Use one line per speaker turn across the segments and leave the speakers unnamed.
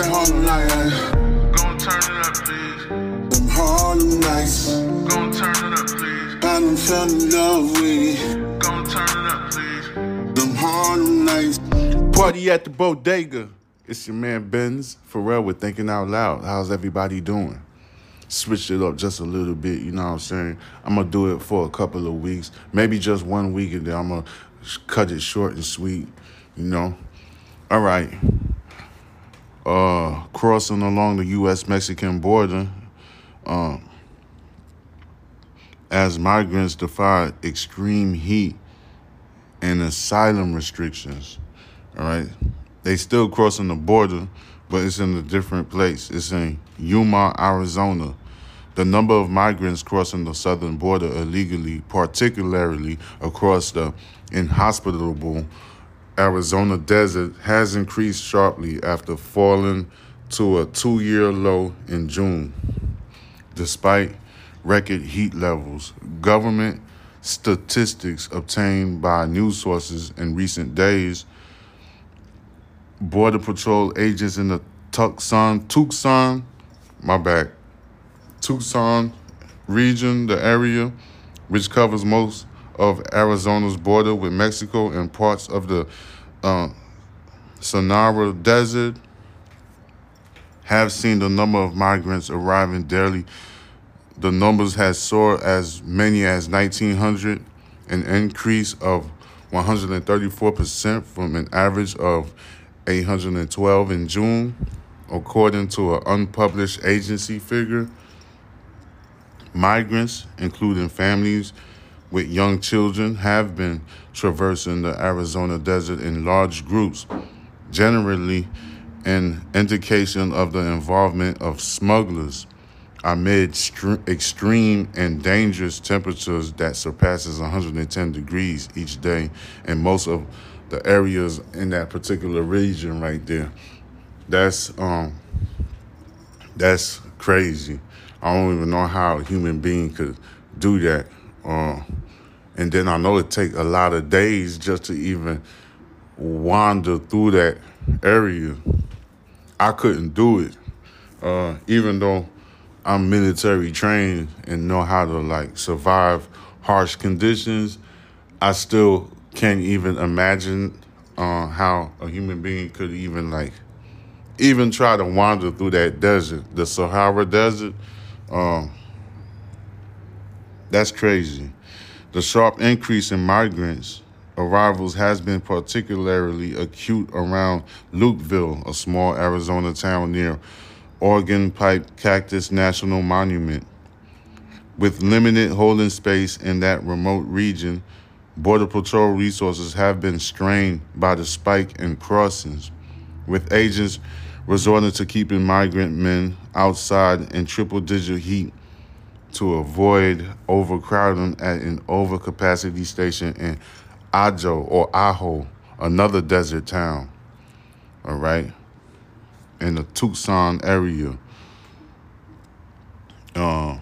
that Harlem night.
Gon' turn it up, please.
Them Harlem nights.
Gon' turn it up, please.
I done fell in love with it.
Gon' turn it up, please.
Them Harlem nights.
Party at the bodega. It's your man Benz Farel with Thinking Out Loud. How's everybody doing? Switch it up just a little bit, you know what I'm saying? I'm gonna do it for a couple of weeks, maybe just one week, and then I'm gonna cut it short and sweet, you know? All right. Uh, crossing along the U.S. Mexican border, um, as migrants defy extreme heat and asylum restrictions. All right. They still crossing the border, but it's in a different place. It's in Yuma, Arizona. The number of migrants crossing the southern border illegally, particularly across the inhospitable Arizona desert, has increased sharply after falling to a two year low in June. Despite record heat levels, government statistics obtained by news sources in recent days Border Patrol agents in the Tucson, Tucson, my bad, Tucson region, the area which covers most of Arizona's border with Mexico and parts of the uh, Sonora Desert, have seen the number of migrants arriving daily. The numbers has soared as many as 1,900, an increase of 134% from an average of 812 in June, according to an unpublished agency figure. Migrants, including families with young children, have been traversing the Arizona desert in large groups, generally an indication of the involvement of smugglers amid extreme and dangerous temperatures that surpasses 110 degrees each day in most of the areas in that particular region right there. That's um that's crazy. I don't even know how a human being could do that. Uh, and then I know it take a lot of days just to even wander through that area. I couldn't do it, uh, even though I'm military trained and know how to like survive harsh conditions. I still can't even imagine uh, how a human being could even like even try to wander through that desert, the Sahara Desert. Um, that's crazy. The sharp increase in migrants arrivals has been particularly acute around Lukeville, a small Arizona town near Organ Pipe Cactus National Monument. With limited holding space in that remote region, Border Patrol resources have been strained by the spike in crossings, with agents resorting to keeping migrant men outside in triple digit heat to avoid overcrowding at an overcapacity station in Ajo or Ajo, another desert town. All right. In the Tucson area. Uh,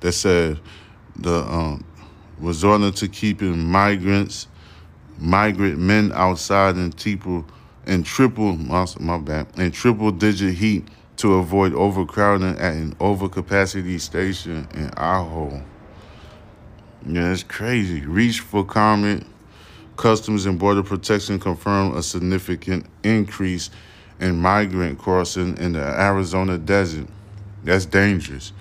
they said the um, resorting to keeping migrants, migrant men outside in triple, in triple, my, my bad, in triple digit heat to avoid overcrowding at an overcapacity station in Ajo. Yeah, it's crazy. Reach for comment. Customs and Border Protection confirmed a significant increase in migrant crossing in the Arizona desert. That's dangerous.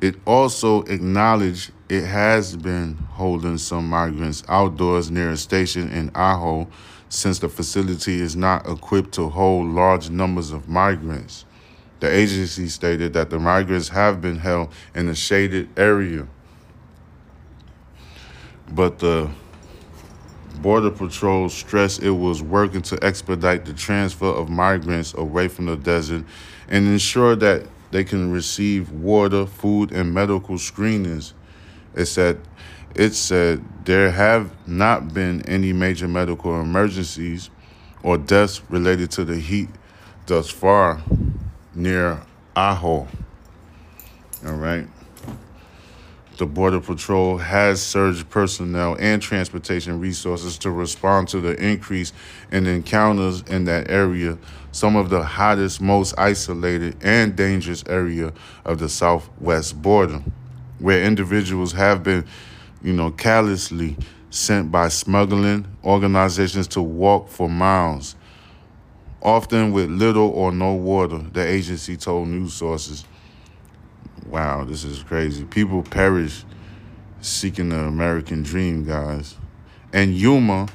It also acknowledged it has been holding some migrants outdoors near a station in Ajo since the facility is not equipped to hold large numbers of migrants. The agency stated that the migrants have been held in a shaded area. But the Border Patrol stressed it was working to expedite the transfer of migrants away from the desert and ensure that they can receive water, food, and medical screenings. It said it said there have not been any major medical emergencies or deaths related to the heat thus far near Ajo. All right. the Border Patrol has surged personnel and transportation resources to respond to the increase in encounters in that area, some of the hottest, most isolated, and dangerous area of the southwest border, where individuals have been, you know, callously sent by smuggling organizations to walk for miles, often with little or no water, the agency told news sources. Wow, this is crazy. People perish seeking the American dream, guys. And Yuma,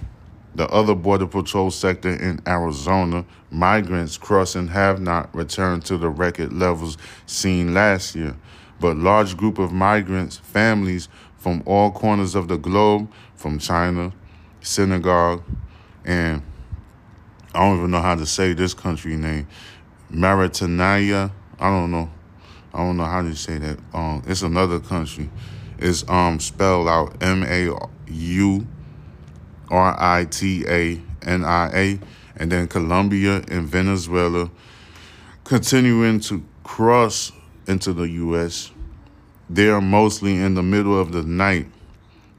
the other Border Patrol sector in Arizona, migrants crossing have not returned to the record levels seen last year. But large group of migrants, families from all corners of the globe, from China, Senegal, and I don't even know how to say this country name, Mauritania. I don't know. I don't know how to say that. Um, it's another country. It's um spelled out M A U R I T A N I A, and then Colombia and Venezuela, continuing to cross into the U.S. They are mostly in the middle of the night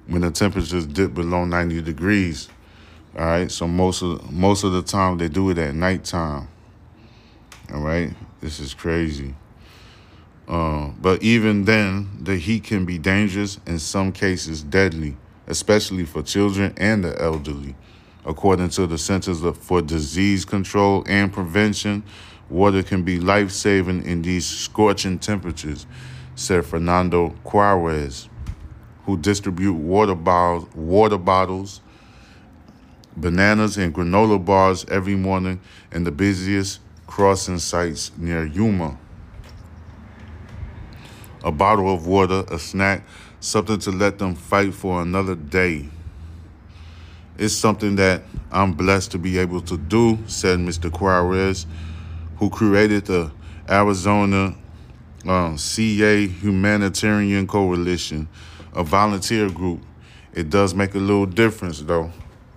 when the temperatures dip below 90 degrees. All right, so most of most of the time they do it at nighttime. All right, this is crazy. Uh, but even then, the heat can be dangerous, in some cases deadly, especially for children and the elderly. According to the Centers for Disease Control and Prevention, water can be life saving in these scorching temperatures, said Fernando Juarez, who distribute water, bottles, water bottles, bananas, and granola bars every morning in the busiest crossing sites near Yuma a bottle of water, a snack, something to let them fight for another day. It's something that I'm blessed to be able to do, said Mr. Juarez, who created the Arizona um, CA Humanitarian Coalition, a volunteer group. It does make a little difference, though.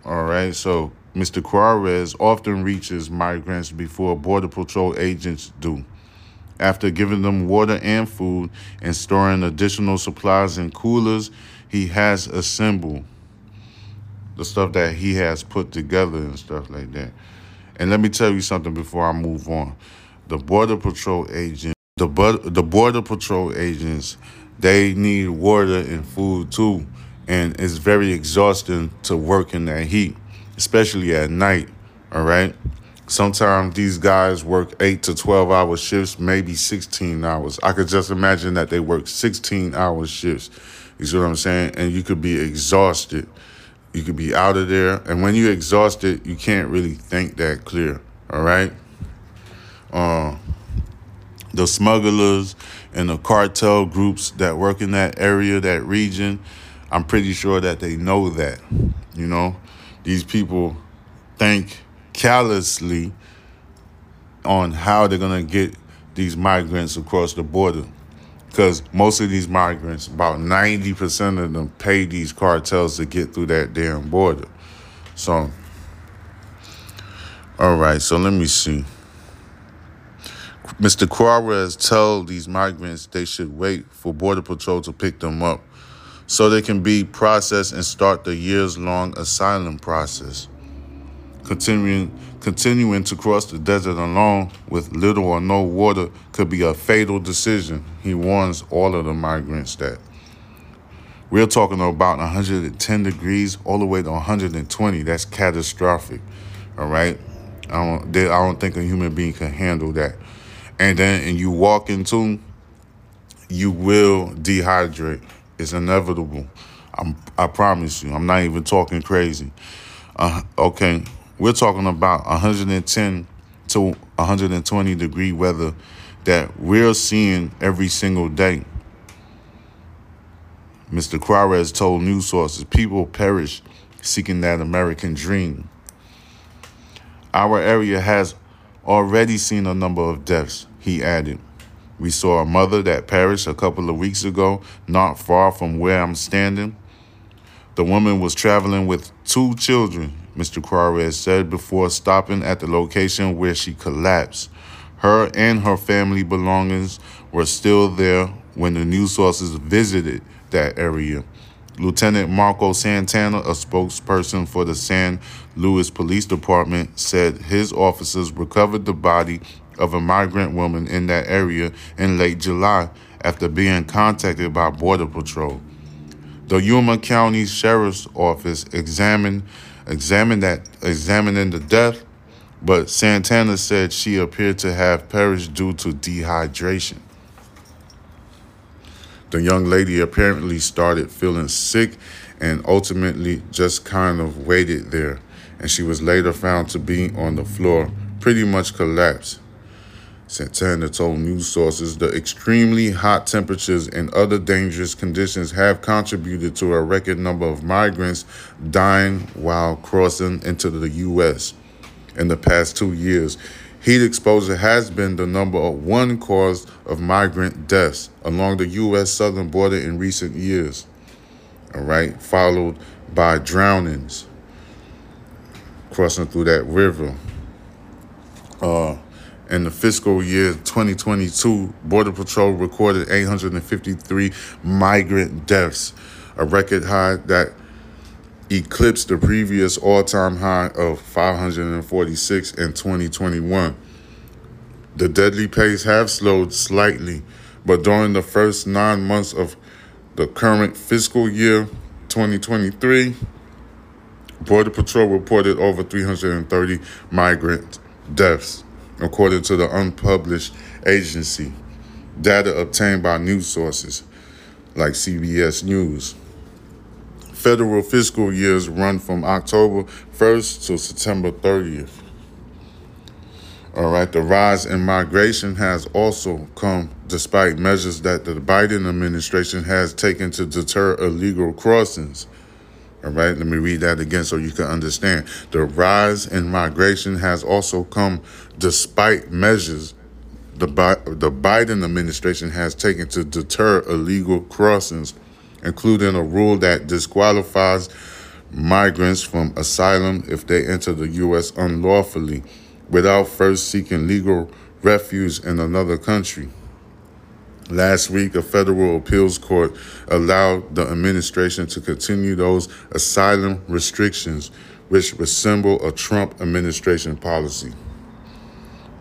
All right, so Mr. Juarez often reaches migrants before Border Patrol agents do. After giving them water and food and storing additional supplies in coolers he has assembled the stuff that he has put together and stuff like that. And let me tell you something before i move on. The border patrol agent the, the border patrol agents they need water and food too and it's very exhausting to work in that heat especially at night all right Sometimes these guys work eight to 12 hour shifts, maybe 16 hours. I could just imagine that they work 16 hour shifts. You see what I'm saying? And you could be exhausted. You could be out of there. And when you're exhausted, you can't really think that clear. All right? Uh, the smugglers and the cartel groups that work in that area, that region, I'm pretty sure that they know that. You know, these people think callously on how they're going to get these migrants across the border. Because most of these migrants, about 90% of them, pay these cartels to get through that damn border. So, all right, so let me see. Mr. Juarez told these migrants they should wait for Border Patrol to pick them up so they can be processed and start the years long asylum process continuing continuing to cross the desert alone with little or no water could be a fatal decision. He warns all of the migrants that. We're talking about 110 degrees all the way to 120. That's catastrophic. All right. I don't. I don't think a human being can handle that. And then, and you walk into, you will dehydrate. It's inevitable. I'm, I promise you. I'm not even talking crazy. Uh, okay. We're talking about 110 to 120 degree weather that we're seeing every single day. Mr. Juarez told news sources people perish seeking that American dream. Our area has already seen a number of deaths, he added. We saw a mother that perished a couple of weeks ago, not far from where I'm standing. The woman was traveling with two children Mr. Juarez said before stopping at the location where she collapsed. Her and her family belongings were still there when the news sources visited that area. Lieutenant Marco Santana, a spokesperson for the San Luis Police Department, said his officers recovered the body of a migrant woman in that area in late July after being contacted by Border Patrol. The Yuma County Sheriff's Office examined examined that examining the death, but Santana said she appeared to have perished due to dehydration. The young lady apparently started feeling sick and ultimately just kind of waited there, and she was later found to be on the floor, pretty much collapsed. Santana told news sources the extremely hot temperatures and other dangerous conditions have contributed to a record number of migrants dying while crossing into the U.S. in the past two years. Heat exposure has been the number one cause of migrant deaths along the U.S. southern border in recent years. All right, followed by drownings crossing through that river. Uh, in the fiscal year 2022, Border Patrol recorded 853 migrant deaths, a record high that eclipsed the previous all time high of 546 in 2021. The deadly pace have slowed slightly, but during the first nine months of the current fiscal year 2023, Border Patrol reported over 330 migrant deaths according to the unpublished agency. Data obtained by news sources like CBS News. Federal fiscal years run from October 1st to September 30th. All right, the rise in migration has also come despite measures that the Biden administration has taken to deter illegal crossings. All right, let me read that again so you can understand. The rise in migration has also come despite measures the, the Biden administration has taken to deter illegal crossings, including a rule that disqualifies migrants from asylum if they enter the U.S. unlawfully without first seeking legal refuge in another country. Last week, a federal appeals court allowed the administration to continue those asylum restrictions, which resemble a Trump administration policy.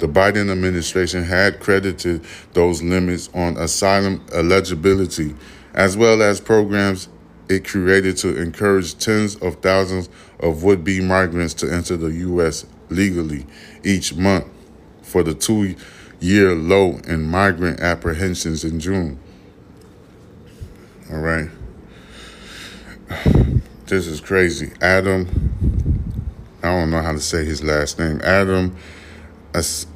The Biden administration had credited those limits on asylum eligibility, as well as programs it created to encourage tens of thousands of would be migrants to enter the U.S. legally each month for the two year low in migrant apprehensions in June. All right. This is crazy. Adam, I don't know how to say his last name. Adam is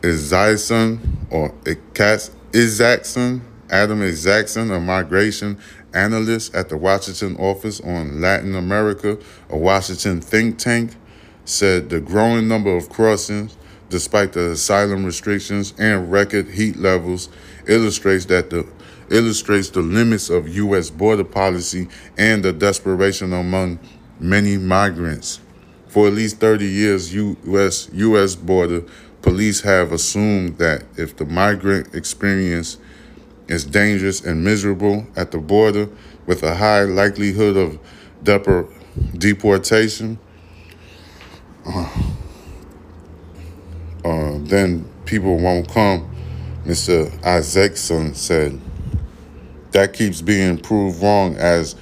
Isacson or Isacson. Adam Isacson, a migration analyst at the Washington office on Latin America, a Washington think tank, said the growing number of crossings despite the asylum restrictions and record heat levels, illustrates that the illustrates the limits of U.S. border policy and the desperation among many migrants. For at least 30 years, U.S. U.S. border police have assumed that if the migrant experience is dangerous and miserable at the border with a high likelihood of depor- deportation, uh, uh, then people won't come, Mr. Isacson said. That keeps being proved wrong as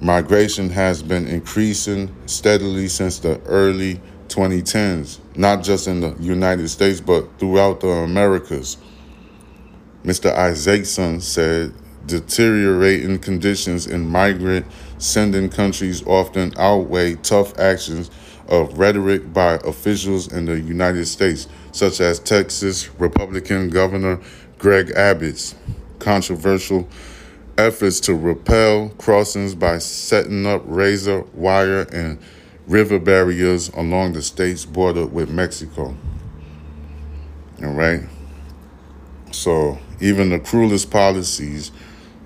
migration has been increasing steadily since the early 2010s, not just in the United States, but throughout the Americas. Mr. Isacson said deteriorating conditions in migrant sending countries often outweigh tough actions of rhetoric by officials in the United States, such as Texas Republican Governor Greg Abbott's controversial efforts to repel crossings by setting up razor wire and river barriers along the state's border with Mexico. All right. So, even the cruelest policies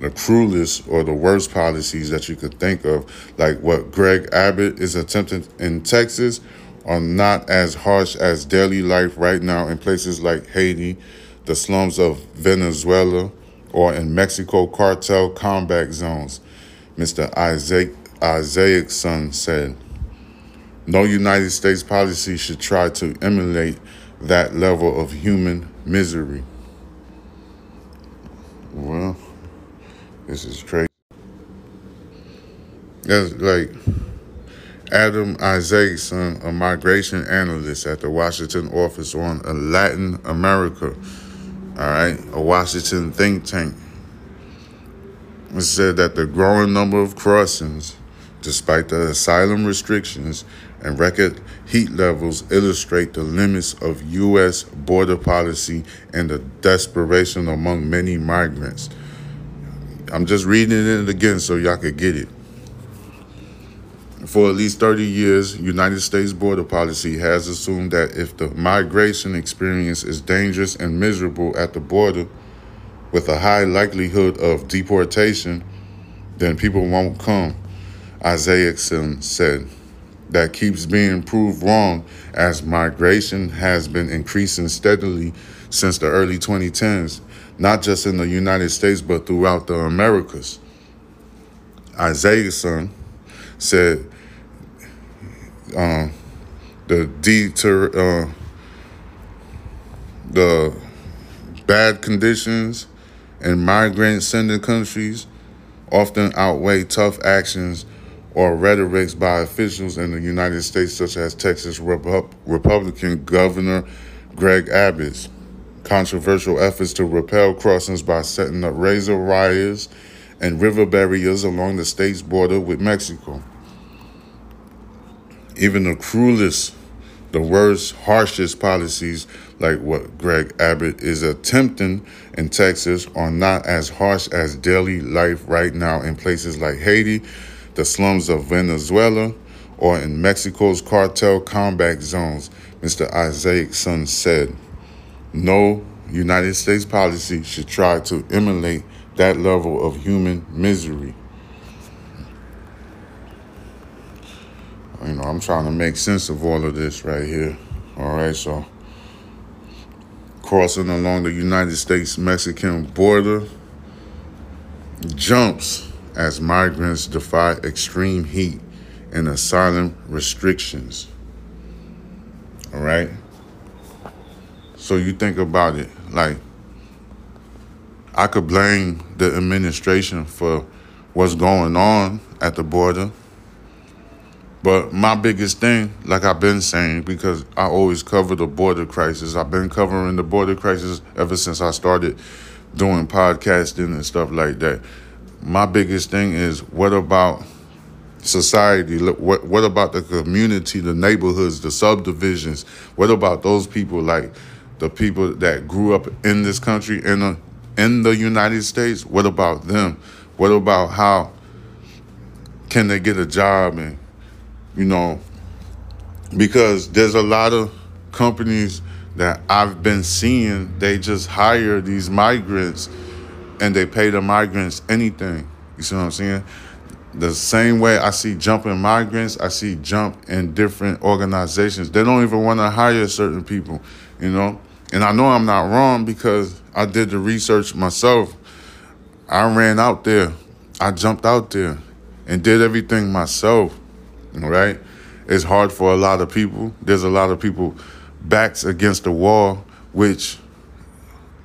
the cruelest or the worst policies that you could think of, like what Greg Abbott is attempting in Texas, are not as harsh as daily life right now in places like Haiti, the slums of Venezuela, or in Mexico cartel combat zones, Mr. Isaac Isacson said. No United States policy should try to emulate that level of human misery. Well, this is crazy. That's like Adam Isacson, a migration analyst at the Washington office on Latin America, all right, a Washington think tank, said that the growing number of crossings, despite the asylum restrictions and record heat levels, illustrate the limits of U.S. border policy and the desperation among many migrants. I'm just reading it again so y'all could get it. For at least 30 years, United States border policy has assumed that if the migration experience is dangerous and miserable at the border, with a high likelihood of deportation, then people won't come, Isacson said. That keeps being proved wrong as migration has been increasing steadily since the early 2010s, not just in the United States, but throughout the Americas. Isacson said um, the deter uh, the bad conditions in migrant sending countries often outweigh tough actions or rhetorics by officials in the United States, such as Texas Rep- Republican Governor Greg Abbott's controversial efforts to repel crossings by setting up razor wires and river barriers along the state's border with Mexico. Even the cruelest, the worst, harshest policies, like what Greg Abbott is attempting in Texas, are not as harsh as daily life right now in places like Haiti, the slums of Venezuela, or in Mexico's cartel combat zones, Mr. Isacson said. No United States policy should try to emulate that level of human misery. You know, I'm trying to make sense of all of this right here. All right, so crossing along the United States Mexican border jumps as migrants defy extreme heat and asylum restrictions. All right? So you think about it like, I could blame the administration for what's going on at the border. But my biggest thing, like I've been saying, because I always cover the border crisis, I've been covering the border crisis ever since I started doing podcasting and stuff like that. My biggest thing is what about society? What what about the community, the neighborhoods, the subdivisions? What about those people like the people that grew up in this country in the in the United States? What about them? What about how can they get a job and you know, because there's a lot of companies that I've been seeing, they just hire these migrants and they pay the migrants anything. You see what I'm saying? The same way I see jumping migrants, I see jump in different organizations. They don't even want to hire certain people, you know? And I know I'm not wrong because I did the research myself. I ran out there, I jumped out there and did everything myself right? It's hard for a lot of people. There's a lot of people backs against the wall, which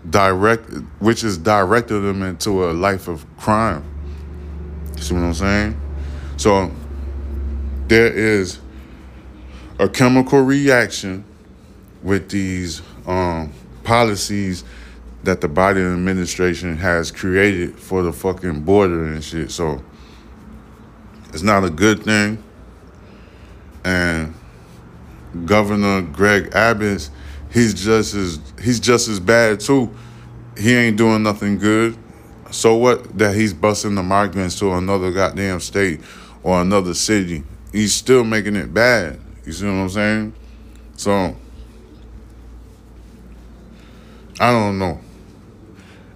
direct, which is directed them into a life of crime. See what I'm saying? So there is a chemical reaction with these um, policies that the Biden administration has created for the fucking border and shit. So it's not a good thing and Governor Greg Abbott, he's just as he's just as bad too. He ain't doing nothing good. So what that he's busing the migrants to another goddamn state or another city? He's still making it bad. You see what I'm saying? So I don't know.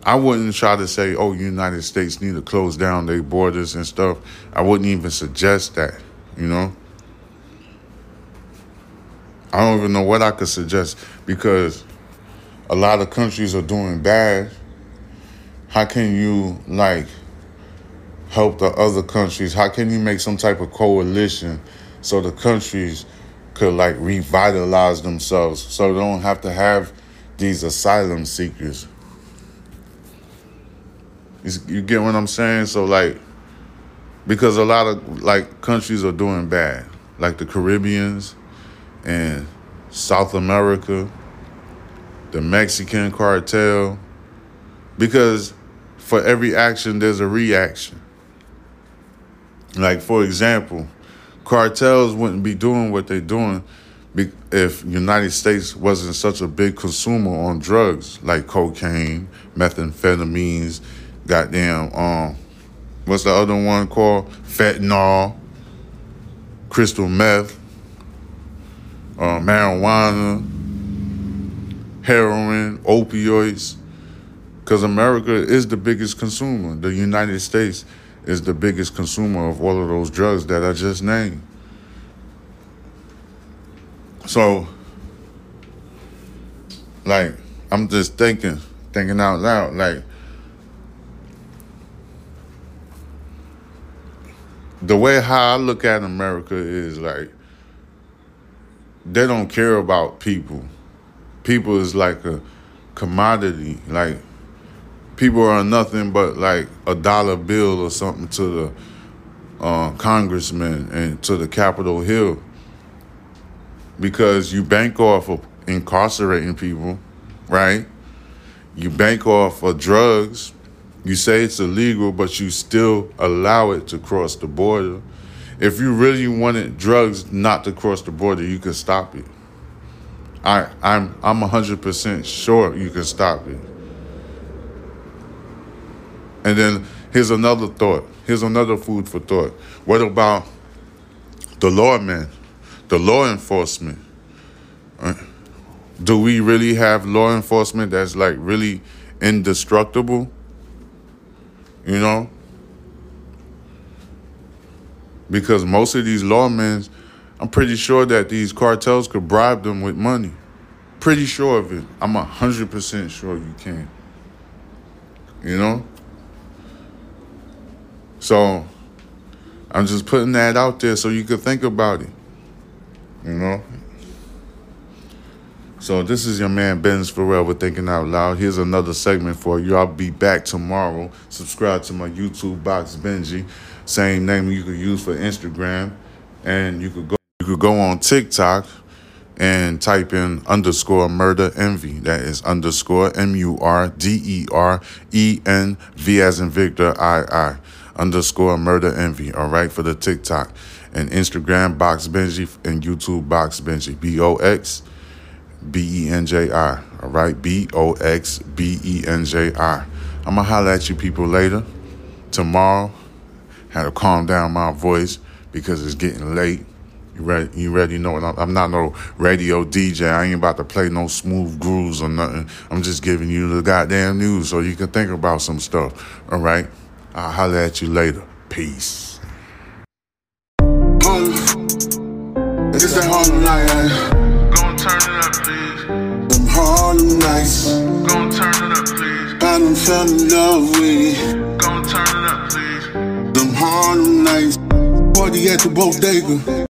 I wouldn't try to say, oh, United States need to close down their borders and stuff. I wouldn't even suggest that, you know? I don't even know what I could suggest because a lot of countries are doing bad. how can you like help the other countries? How can you make some type of coalition so the countries could like revitalize themselves so they don't have to have these asylum seekers? You get what I'm saying? So like because a lot of like countries are doing bad, like the Caribbeans and South America, the Mexican cartel, because for every action there's a reaction. Like for example, cartels wouldn't be doing what they're doing if United States wasn't such a big consumer on drugs like cocaine, methamphetamines, goddamn um what's the other one called? Fentanyl, crystal meth, uh, marijuana, heroin, opioids. Because America is the biggest consumer. The United States is the biggest consumer of all of those drugs that I just named. So, like, I'm just thinking, thinking out loud, like, the way how I look at America is like they don't care about people. People is like a commodity. Like people are nothing but like a dollar bill or something to the uh, congressman and to the Capitol Hill because you bank off of incarcerating people, right? You bank off of drugs you say it's illegal, but you still allow it to cross the border. If you really wanted drugs not to cross the border, you could stop it. I, I'm I'm hundred percent sure you can stop it. And then here's another thought. Here's another food for thought. What about the lawmen, the law enforcement? Uh, do we really have law enforcement that's like really indestructible? You know? Because most of these lawmen, I'm pretty sure that these cartels could bribe them with money. Pretty sure of it. I'm 100% sure you can. You know? So, I'm just putting that out there so you could think about it. You know? So this is your man Benz Forever Thinking Out Loud. Here's another segment for you. I'll be back tomorrow. Subscribe to my YouTube box Benji. Same name you could use for Instagram. And you could go you could go on TikTok and type in underscore murder envy. That is underscore M U R D E R E N V as in Victor I I underscore murder envy. All right for the TikTok and Instagram box Benji and YouTube box Benji B O X B E N J I. All right, B O X B E N J I. I'm gonna holler at you people later. Tomorrow, had to calm down my voice because it's getting late. You ready? You ready? You Know I'm not no radio DJ. I ain't about to play no smooth grooves or nothing. I'm just giving you the goddamn news so you can think about some stuff. All right. I'll holler at you later. Peace.
It's that Harlem night. Eh?
Gon' turn it up, please.
Them Harlem nights.
Gon' turn it up, please.
I done fell in love with it.
Gon' turn it up, please.
Harlem nights. Party at the bodega.